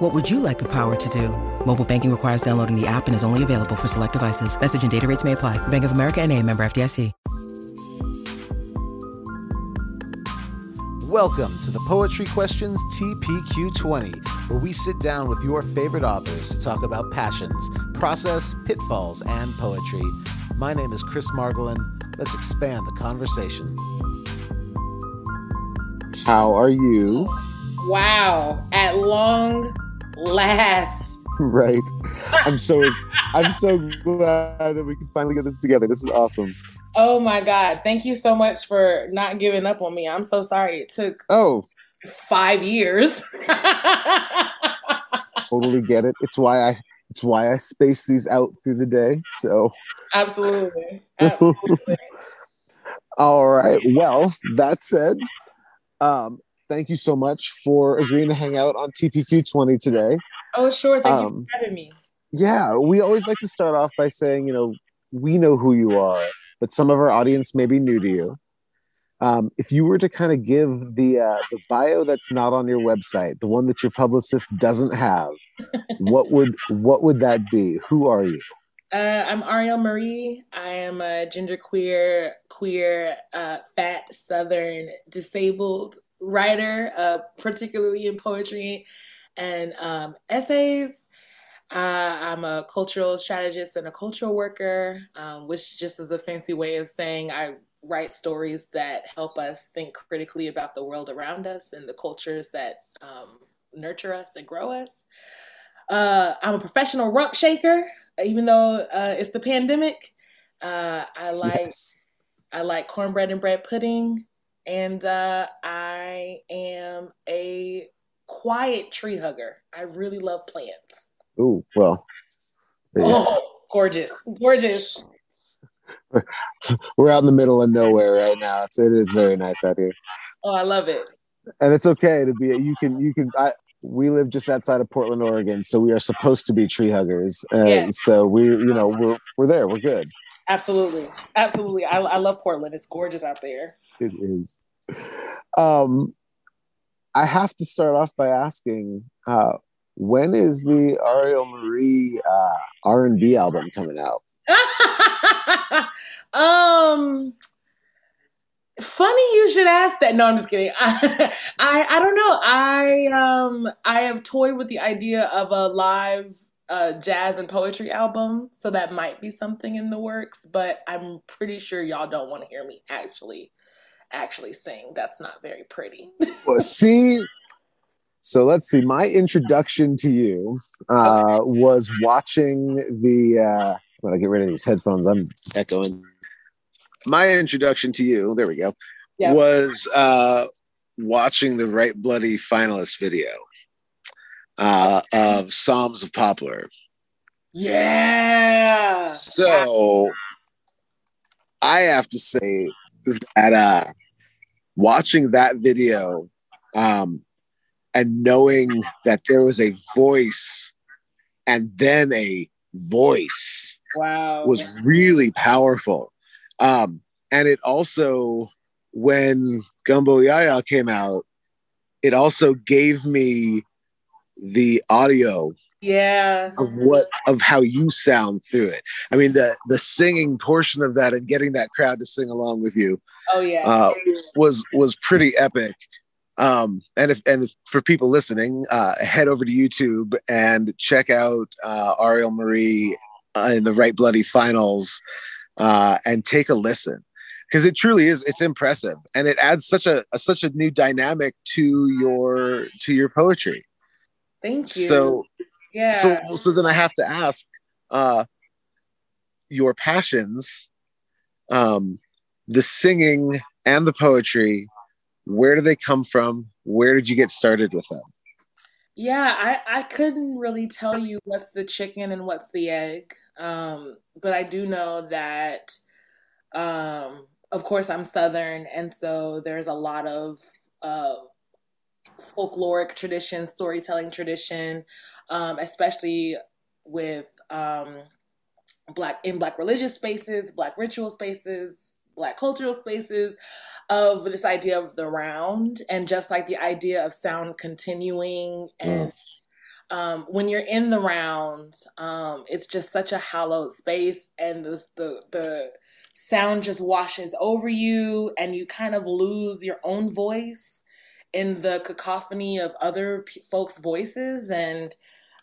What would you like the power to do? Mobile banking requires downloading the app and is only available for select devices. Message and data rates may apply. Bank of America and a member FDIC. Welcome to the Poetry Questions TPQ20, where we sit down with your favorite authors to talk about passions, process, pitfalls, and poetry. My name is Chris Margolin. Let's expand the conversation. How are you? Wow, at long last. Right. I'm so I'm so glad that we can finally get this together. This is awesome. Oh my God. Thank you so much for not giving up on me. I'm so sorry. It took Oh, five years. totally get it. It's why I it's why I space these out through the day. So Absolutely. Absolutely. all right. Well, that said, um, thank you so much for agreeing to hang out on TPQ 20 today. Oh, sure. Thank you Um, for having me. Yeah, we always like to start off by saying, you know, we know who you are, but some of our audience may be new to you. Um, if you were to kind of give the uh, the bio that's not on your website, the one that your publicist doesn't have, what would what would that be? Who are you? Uh, I'm Aurielle Marie. I am a genderqueer, queer, uh, fat, southern, disabled writer, uh, particularly in poetry and um, essays. Uh, I'm a cultural strategist and a cultural worker, um, which just is a fancy way of saying I write stories that help us think critically about the world around us and the cultures that um, nurture us and grow us. Uh, I'm a professional rump shaker, even though uh, it's the pandemic. Uh, I like Yes. I like cornbread and bread pudding, and uh, I am a quiet tree hugger. I really love plants. Ooh, well, yeah. Oh, gorgeous, gorgeous. we're out in the middle of nowhere right now. It's, it is very nice out here, Oh, I love it. and it's okay to be. You can you can. I, we live just outside of Portland, Oregon, so we are supposed to be tree huggers, and Yeah. so we, you know, we're we're there. We're good. Absolutely, absolutely. I, I love Portland. It's gorgeous out there. It is. Um, I have to start off by asking, uh, when is the Aurielle Marie uh, R and B album coming out? um funny you should ask that no i'm just kidding I, I don't know i um i have toyed with the idea of a live uh jazz and poetry album so that might be something in the works but i'm pretty sure y'all don't want to hear me actually actually sing that's not very pretty Well, see, so let's see. My introduction to you uh, was watching the. Uh, when I get rid of these headphones, I'm echoing. My introduction to you, there we go, Yeah. was uh, watching the Right Bloody finalist video uh, of Psalms of Poplar. yeah So I have to say that uh, watching that video um, and knowing that there was a voice and then a voice wow was really powerful. Um, and it also, when Gumbo Yaya came out, it also gave me the audio yeah of what of how you sound through it. I mean, the the singing portion of that and getting that crowd to sing along with you oh yeah uh, was was pretty epic. Um, and if and if, for people listening, uh, head over to YouTube and check out uh, Aurielle Marie uh, in the Right Bloody Finals uh, and take a listen because it truly is it's impressive and it adds such a, a such a new dynamic to your to your poetry. thank you So yeah. so so then I have to ask uh your passions um the singing and the poetry where do they come from? Where did you get started with them? Yeah, I, I couldn't really tell you what's the chicken and what's the egg. Um, but I do know that Um, of course, I'm Southern, and so there's a lot of uh, folkloric tradition, storytelling tradition, um, especially with um, black in black religious spaces, black ritual spaces, black cultural spaces of this idea of the round and just like the idea of sound continuing and mm. um, when you're in the round um, it's just such a hallowed space and the, the the sound just washes over you and you kind of lose your own voice in the cacophony of other p- folks voices. And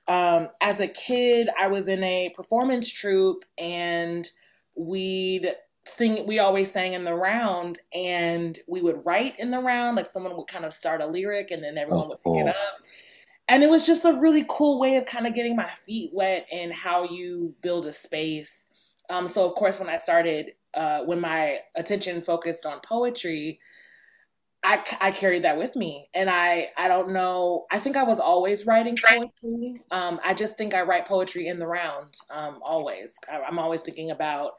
um, as a kid i was in a performance troupe and we'd sing we always sang in the round and we would write in the round like someone would kind of start a lyric and then everyone would pick it up. And it was just a really cool way of kind of getting my feet wet in how you build a space. Um, so of course when i started uh, when my attention focused on poetry I, I carried that with me and I, I don't know i think i was always writing poetry. Um, i just think i write poetry in the round um, always. I, i'm always thinking about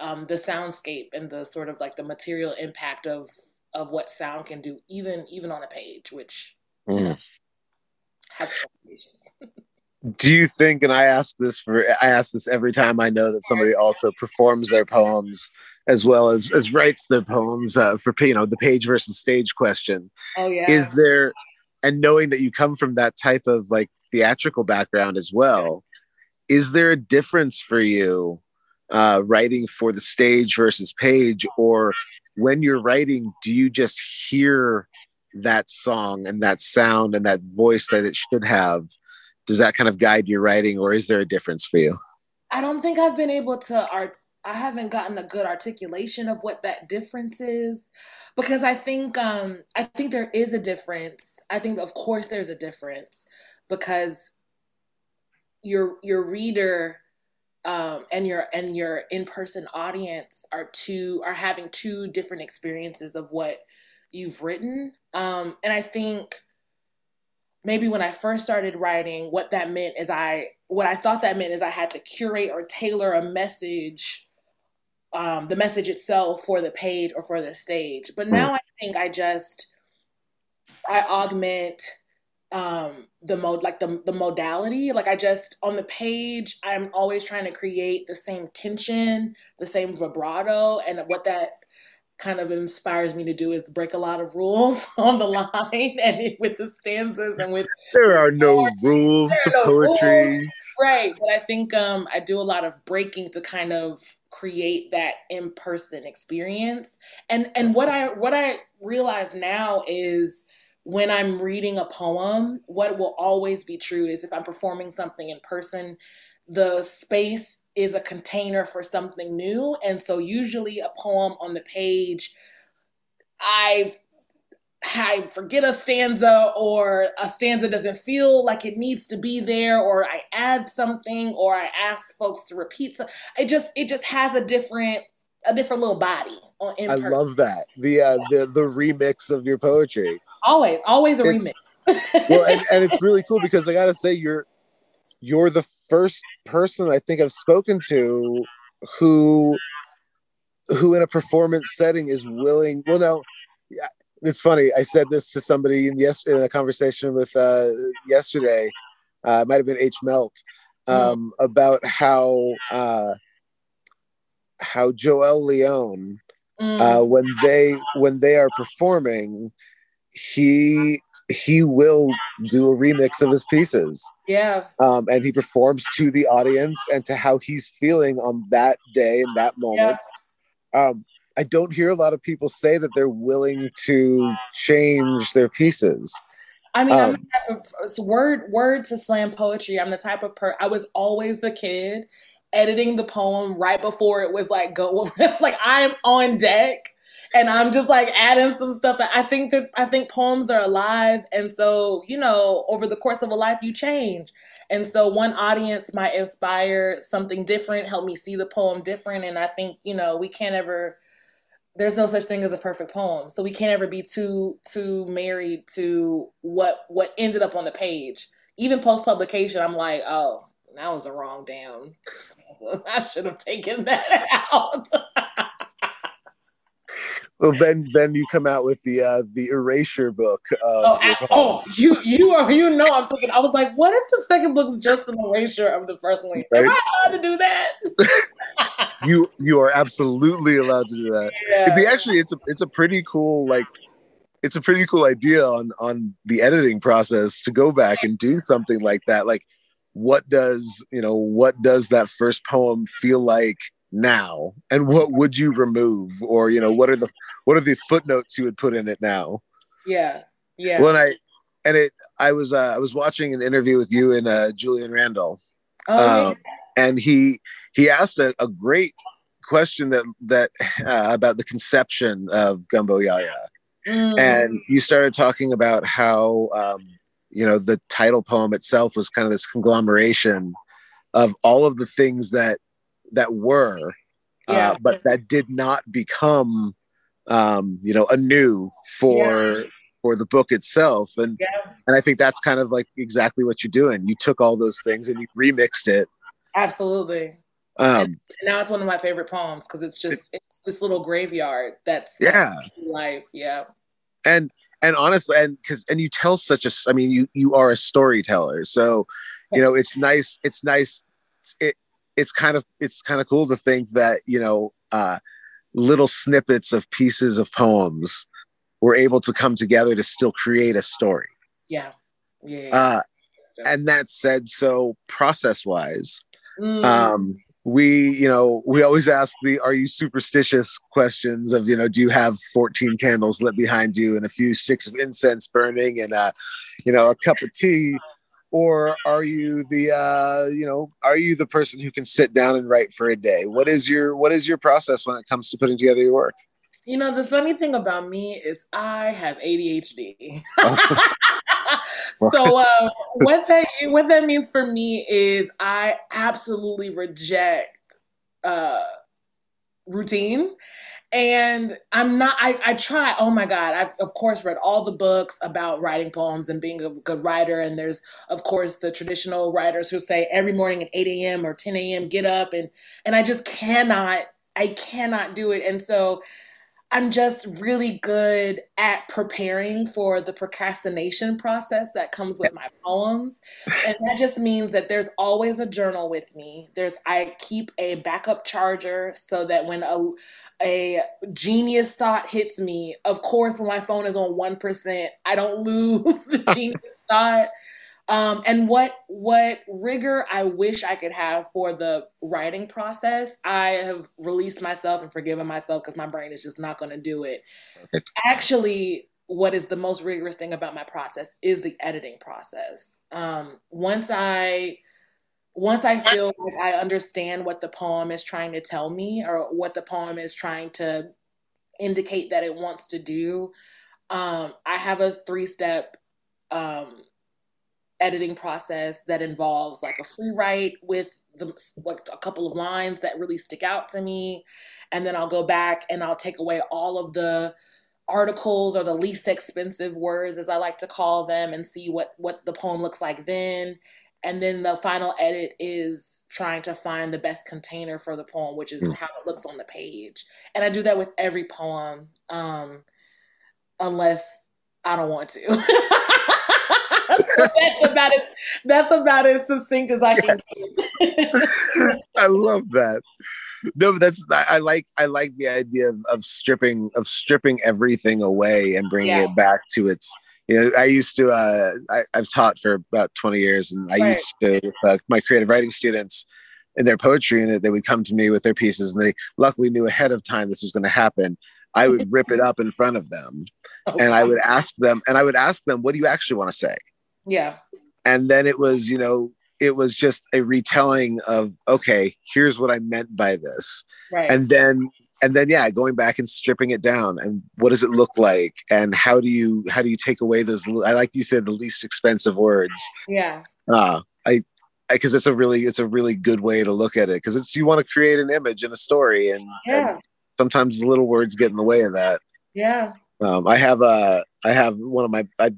um, the soundscape and the sort of like the material impact of of what sound can do, even even on a page, which mm. you know, has do you think and i ask this for i ask this every time i know that somebody also performs their poems as well as as writes the poems uh, for you know the page versus stage question. Oh yeah. Is there and knowing that you come from that type of like theatrical background as well is there a difference for you uh, writing for the stage versus page? Or when you're writing do you just hear that song and that sound and that voice that it should have? Does that kind of guide your writing or is there a difference for you? I don't think i've been able to art i haven't gotten a good articulation of what that difference is because i think um i think there is a difference. I think of course there's a difference because your your reader um, and your and your in-person audience are two are having two different experiences of what you've written. Um, and i think maybe when i first started writing what that meant is i what i thought that meant is i had to curate or tailor a message um, the message itself for the page or for the stage. But now i think i just i augment um the mode like the the modality. Like i just on the page i'm always trying to create the same tension the same vibrato and what that kind of inspires me to do is break a lot of rules on the line and with the stanzas and with there are no rules to no poetry. Rules. right. But i think um i do a lot of breaking to kind of create that in-person experience and and what i what i realize now is when I'm reading a poem, what will always be true is if I'm performing something in person, the space is a container for something new. And so usually a poem on the page, I I forget a stanza or a stanza doesn't feel like it needs to be there or I add something or I ask folks to repeat so it just it just has a different a different little body on I person. love that. The uh yeah. the the remix of your poetry. Always, always a it's, remix. well, and, and it's really cool because I gotta say you're you're the first person I think I've spoken to who who in a performance setting is willing. Well, no, it's funny. I said this to somebody in in a conversation with uh, yesterday. Uh, it might have been H Melt um, mm. about how uh, how Joel Leone mm. uh, when they when they are performing he he will do a remix of his pieces. Yeah. Um, and he performs to the audience and to how he's feeling on that day and that moment. Yeah. Um, I don't hear a lot of people say that they're willing to change their pieces. I mean, um, I'm of, word word to slam poetry. I'm the type of per. I was always the kid editing the poem right before it was like go. like I'm on deck and I'm just like adding some stuff. I think that I think poems are alive, and so you know, over the course of a life, you change. And so one audience might inspire something different, help me see the poem different, and I think you know we can't ever. There's no such thing as a perfect poem, so we can't ever be too too married to what what ended up on the page. Even post publication, I'm like, oh, that was the wrong damn. I should have taken that out. Well, then then you come out with the uh, the erasure book. oh, oh, you you are you know I'm thinking. I was like, what if the second book's just an erasure of the first one? Right? Am I allowed to do that? you you are absolutely allowed to do that. Yeah. It'd be actually it's a it's a pretty cool like it's a pretty cool idea on on the editing process to go back and do something like that. Like, what does you know what does that first poem feel like? Now? And what would you remove? Or you know what are the what are the footnotes you would put in it now? Yeah yeah. When i and it i was uh, i was watching an interview with you and uh, julian randall. Oh, um, yeah. and he he asked a, a great question that that uh, about the conception of gumbo yaya. Mm. and you started talking about how um, you know the title poem itself was kind of this conglomeration of all of the things that that were, uh, yeah. uh, but that did not become, um, you know, anew for yeah. for the book itself. And yeah. and I think that's kind of like exactly what you're doing. You took all those things and you remixed it. Absolutely. Um, and now it's one of my favorite poems because it's just it's this little graveyard that's yeah life yeah and and honestly and because and you tell such a i mean you you are a storyteller so you know it's nice it's nice it it's kind of it's kind of cool to think that you know uh, little snippets of pieces of poems were able to come together to still create a story. Yeah, yeah. yeah. Uh, and that said, so process wise, mm. um, we you know we always ask the are you superstitious questions of you know do you have 14 candles lit behind you and a few sticks of incense burning and uh you know a cup of tea or are you the uh, you know are you the person who can sit down and write for a day? What is your what is your process when it comes to putting together your work? You know the funny thing about me is i have adhd so uh, what that what that means for me is i absolutely reject uh, routine and I'm not. I, I try. Oh my God! I've of course read all the books about writing poems and being a good writer. And there's of course the traditional writers who say every morning at 8 a.m. or 10 a.m. get up and and I just cannot. I cannot do it. And so I'm just really good at preparing for the procrastination process that comes with my poems. And that just means that there's always a journal with me. There's I keep a backup charger so that when a a genius thought hits me, of course when my phone is on 1%, I don't lose the genius thought. Um, and what what rigor I wish I could have for the writing process, I have released myself and forgiven myself because my brain is just not going to do it. Perfect. Actually, what is the most rigorous thing about my process is the editing process. Um, once I once I feel like I understand what the poem is trying to tell me or what the poem is trying to indicate that it wants to do, um, I have a three step um, editing process that involves like a free write with the, like a couple of lines that really stick out to me. And then I'll go back and I'll take away all of the articles or the least expensive words as I like to call them and see what what the poem looks like then. And then the final edit is trying to find the best container for the poem which is mm. how it looks on the page. And I do that with every poem um unless I don't want to that's about as that's about as succinct as I can. I love that. No, but that's I, I, like I like the idea of, of stripping of stripping everything away and bringing yeah. it back to its. You know, I used to. Uh, I, have taught for about twenty years, and I right. used to with uh, my creative writing students in their poetry, and they would come to me with their pieces, and they luckily knew ahead of time this was going to happen. I would rip it up in front of them, okay. and I would ask them, and I would ask them, "What do you actually want to say?" Yeah. And then it was, you know, it was just a retelling of, okay, here's what I meant by this. Right. And then and then yeah, going back and stripping it down and what does it look like and how do you how do you take away those I like you said the least expensive words. Yeah. Uh I because it's a really it's a really good way to look at it because it's you want to create an image and a story and, yeah. and sometimes little words get in the way of that. Yeah. Um, I have a I have one of my I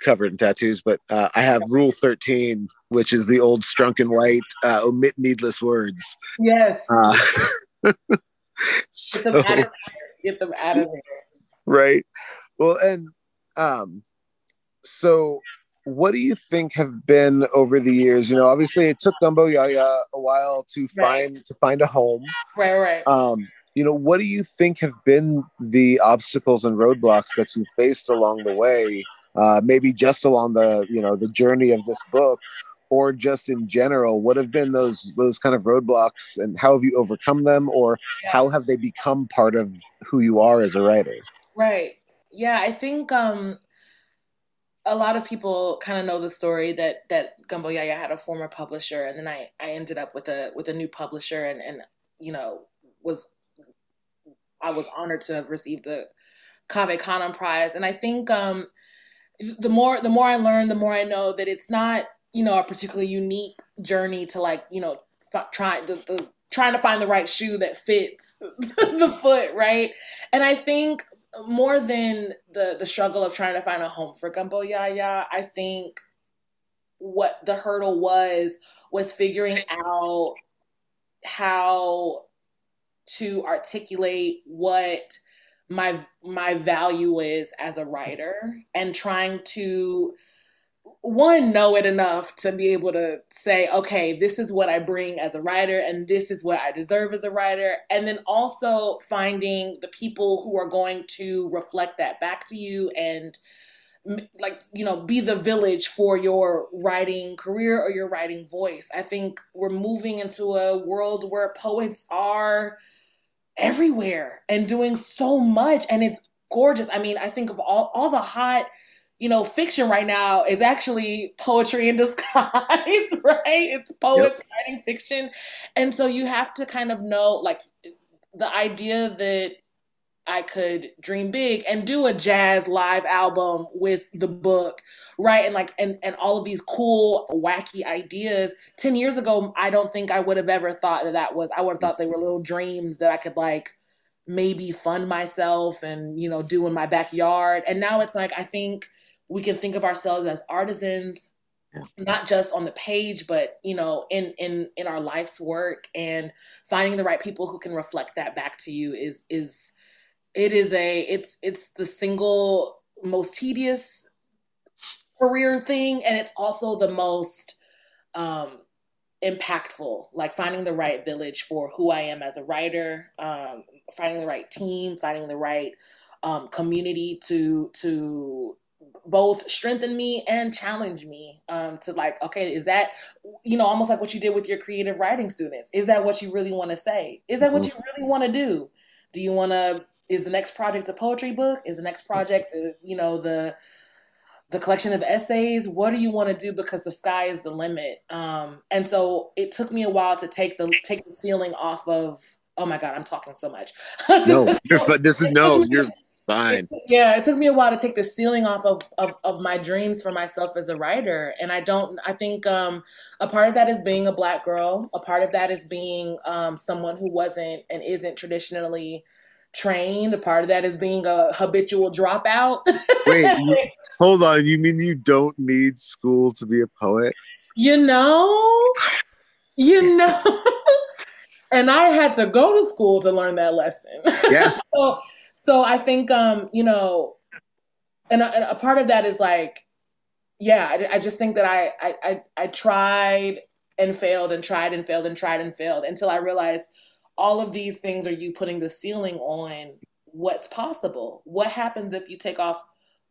covered in tattoos, but uh, I have Rule 13, which is the old Strunk and White uh, omit needless words. Yes. Uh, so, Get them out of there. Get them out of there. right. Well, and um, so what do you think have been over the years? You know, obviously it took Gumbo Yaya a while to right. find to find a home. Right, right. Um, you know, what do you think have been the obstacles and roadblocks that you faced along the way? Uh, maybe just along the you know the journey of this book, or just in general, what have been those those kind of roadblocks, and how have you overcome them, or how have they become part of who you are as a writer? Right. Yeah, I think um, a lot of people kind of know the story that that Gumbo Yaya had a former publisher, and then I I ended up with a with a new publisher, and and you know was I was honored to have received the Cave Canem Prize, and I think um, the more the more I learn, the more I know that it's not you know a particularly unique journey to like you know f- try the, the trying to find the right shoe that fits the foot, right? And I think more than the the struggle of trying to find a home for Gumbo Yaya, I think what the hurdle was was figuring out how to articulate what my my value is as a writer and trying to one know it enough to be able to say okay this is what i bring as a writer and this is what i deserve as a writer. And then also finding the people who are going to reflect that back to you and like you know be the village for your writing career or your writing voice. I think we're moving into a world where poets are everywhere and doing so much and it's gorgeous i mean i think of all all the hot you know, fiction right now is actually poetry in disguise, right? It's poets yep. writing fiction. And so you have to kind of know, like, the idea that I could dream big and do a jazz live album with the book, right? And like, and, and all of these cool, wacky ideas. 10 years ago, I don't think I would have ever thought that that was, I would have thought they were little dreams that I could like maybe fund myself and, you know, do in my backyard. And now it's like, I think we can think of ourselves as artisans not just on the page but you know in in in our life's work and finding the right people who can reflect that back to you is is it is a it's it's the single most tedious career thing and it's also the most um impactful like finding the right village for who i am as a writer um finding the right team finding the right um community to to both strengthen me and challenge me um, to like okay is that you know almost like what you did with your creative writing students. Is that what you really want to say? Is that mm-hmm. what you really want to do? Do you want to is the next project a poetry book is the next project uh, you know the the collection of essays what do you want to do because the sky is the limit um, and so it took me a while to take the take the ceiling off of oh my god i'm talking so much no you're, this is no you're fine. yeah, it took me a while to take the ceiling off of, of, of my dreams for myself as a writer. And I don't, I think um, a part of that is being a black girl. A part of that is being um, someone who wasn't and isn't traditionally trained. A part of that is being a habitual dropout. Wait, you, hold on. You mean you don't need school to be a poet? You know, you know. and I had to go to school to learn that lesson. Yes. so, so I think, um, you know, and a, and a part of that is like, yeah, I, I just think that I, I, I, I tried and failed and tried and failed and tried and failed until I realized all of these things are you putting the ceiling on what's possible. What happens if you take off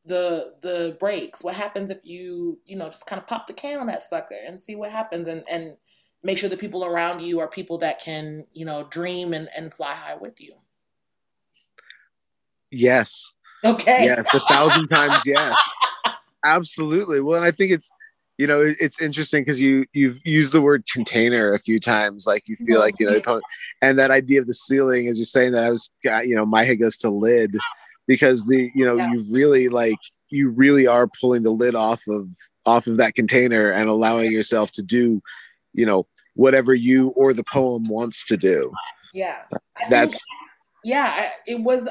the the brakes? What happens if you, you know, just kind of pop the can on that sucker and see what happens and and make sure the people around you are people that can, you know, dream and, and fly high with you. Yes. Okay. Yes, a thousand times yes. Absolutely. Well, and I think it's you know it's interesting because you you've used the word container a few times like you feel like you know mm-hmm. and that idea of the ceiling as you're saying that i was you know my head goes to lid because the you know yeah. you really like you really are pulling the lid off of off of that container and allowing yourself to do you know whatever you or the poem wants to do. Yeah. That's yeah it was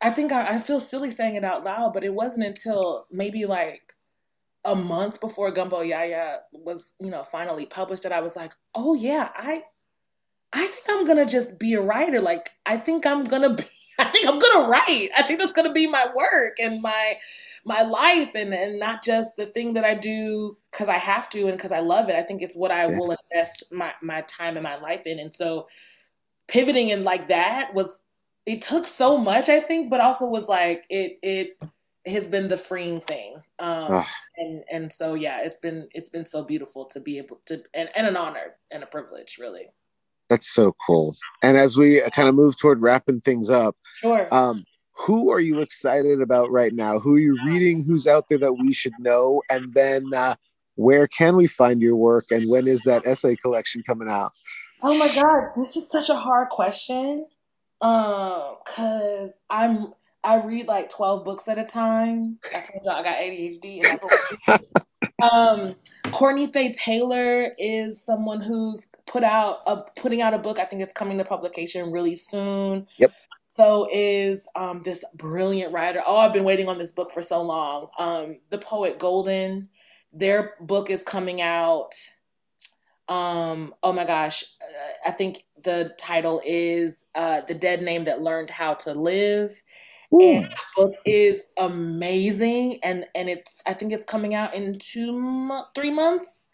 I think I, I feel silly saying it out loud, but it wasn't until maybe like a month before Gumbo Yaya was, you know, finally published that I was like, oh yeah, I I think I'm gonna just be a writer. Like I think I'm gonna be I think I'm gonna write. I think that's gonna be my work and my my life and and not just the thing that I do because I have to and because I love it. I think it's what I yeah. will invest my my time and my life in. And so pivoting in like that was it took so much, I think, but also was like it it has been the freeing thing. Um and and so yeah, it's been it's been so beautiful to be able to and, and an honor and a privilege, really. That's so cool. And as we kind of move toward wrapping things up, sure. Um, who are you excited about right now? Who are you reading? Who's out there that we should know? And then uh, where can we find your work? And when is that essay collection coming out? Oh my God, this is such a hard question. Um, cause I'm I read like twelve books at a time. I told y'all I got ADHD, and that's what um, Courtney Faye Taylor is someone who's put out a putting out a book. I think it's coming to publication really soon. Yep. So is um, this brilliant writer. Oh, I've been waiting on this book for so long. Um, the poet Golden, their book is coming out. Um, oh my gosh, uh, I think the title is uh, "The Dead Name That Learned How to Live." Ooh. And the book is amazing, and and it's I think it's coming out in two three months.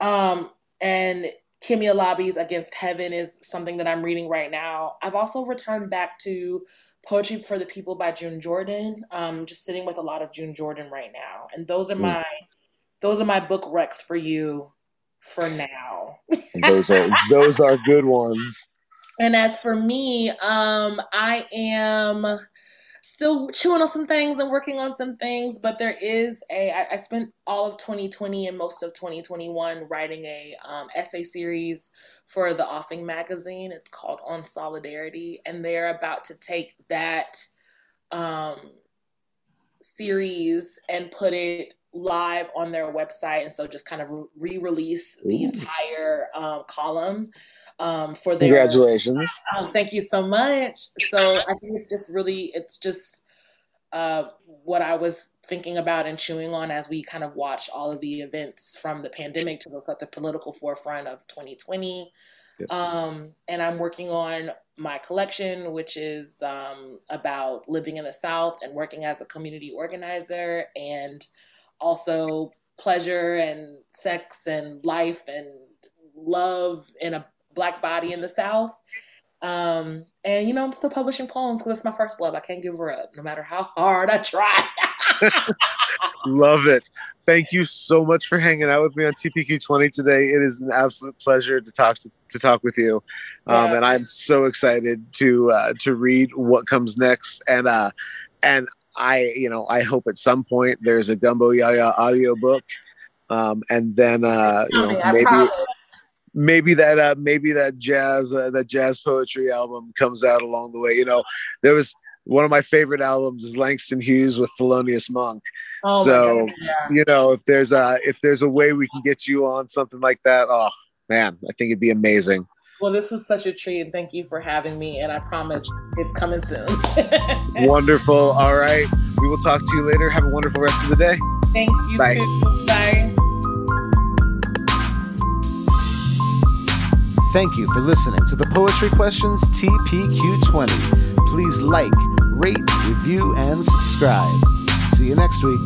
Um, and Kemi Alabi's Against Heaven is something that I'm reading right now. I've also returned back to Poetry for the People by June Jordan. Um, just sitting with a lot of June Jordan right now, and those are mm. my those are my book recs for you for now. those are those are good ones. And as for me, um, I am still chewing on some things and working on some things, but there is a. I, I spent all of 2020 and most of 2021 writing a um, essay series for the Offing magazine. It's called On Solidarity, and they're about to take that um, series and put it live on their website and so just kind of re-release the entire um, column um, for their congratulations. Um, thank you so much. So I think it's just really, it's just uh, what I was thinking about and chewing on as we kind of watch all of the events from the pandemic to look at the political forefront of 2020. Um, and I'm working on my collection, which is um, about living in the South and working as a community organizer, and also pleasure and sex and life and love in a black body in the South. Um, and you know, I'm still publishing poems because it's my first love. I can't give her up, no matter how hard I try. Love it. Thank you so much for hanging out with me on TPQ20 today. It is an absolute pleasure to talk to, to talk with you, um, yeah. and I'm so excited to uh, to read what comes next. And uh, and I, you know, I hope at some point there's a Gumbo Yaya audiobook. Um, and then uh, you know, maybe maybe that uh, maybe that jazz uh, that jazz poetry album comes out along the way. You know, there was one of my favorite albums is Langston Hughes with Thelonious Monk. Oh so yeah. you know, if there's a if there's a way we can get you on something like that, oh man, I think it'd be amazing. Well, this was such a treat, and thank you for having me. And I promise it's coming soon. wonderful. All right, we will talk to you later. Have a wonderful rest of the day. Thanks. You Bye. Too. Bye. Thank you for listening to the Poetry Questions TPQ20. Please like, rate, review, and subscribe. See you next week.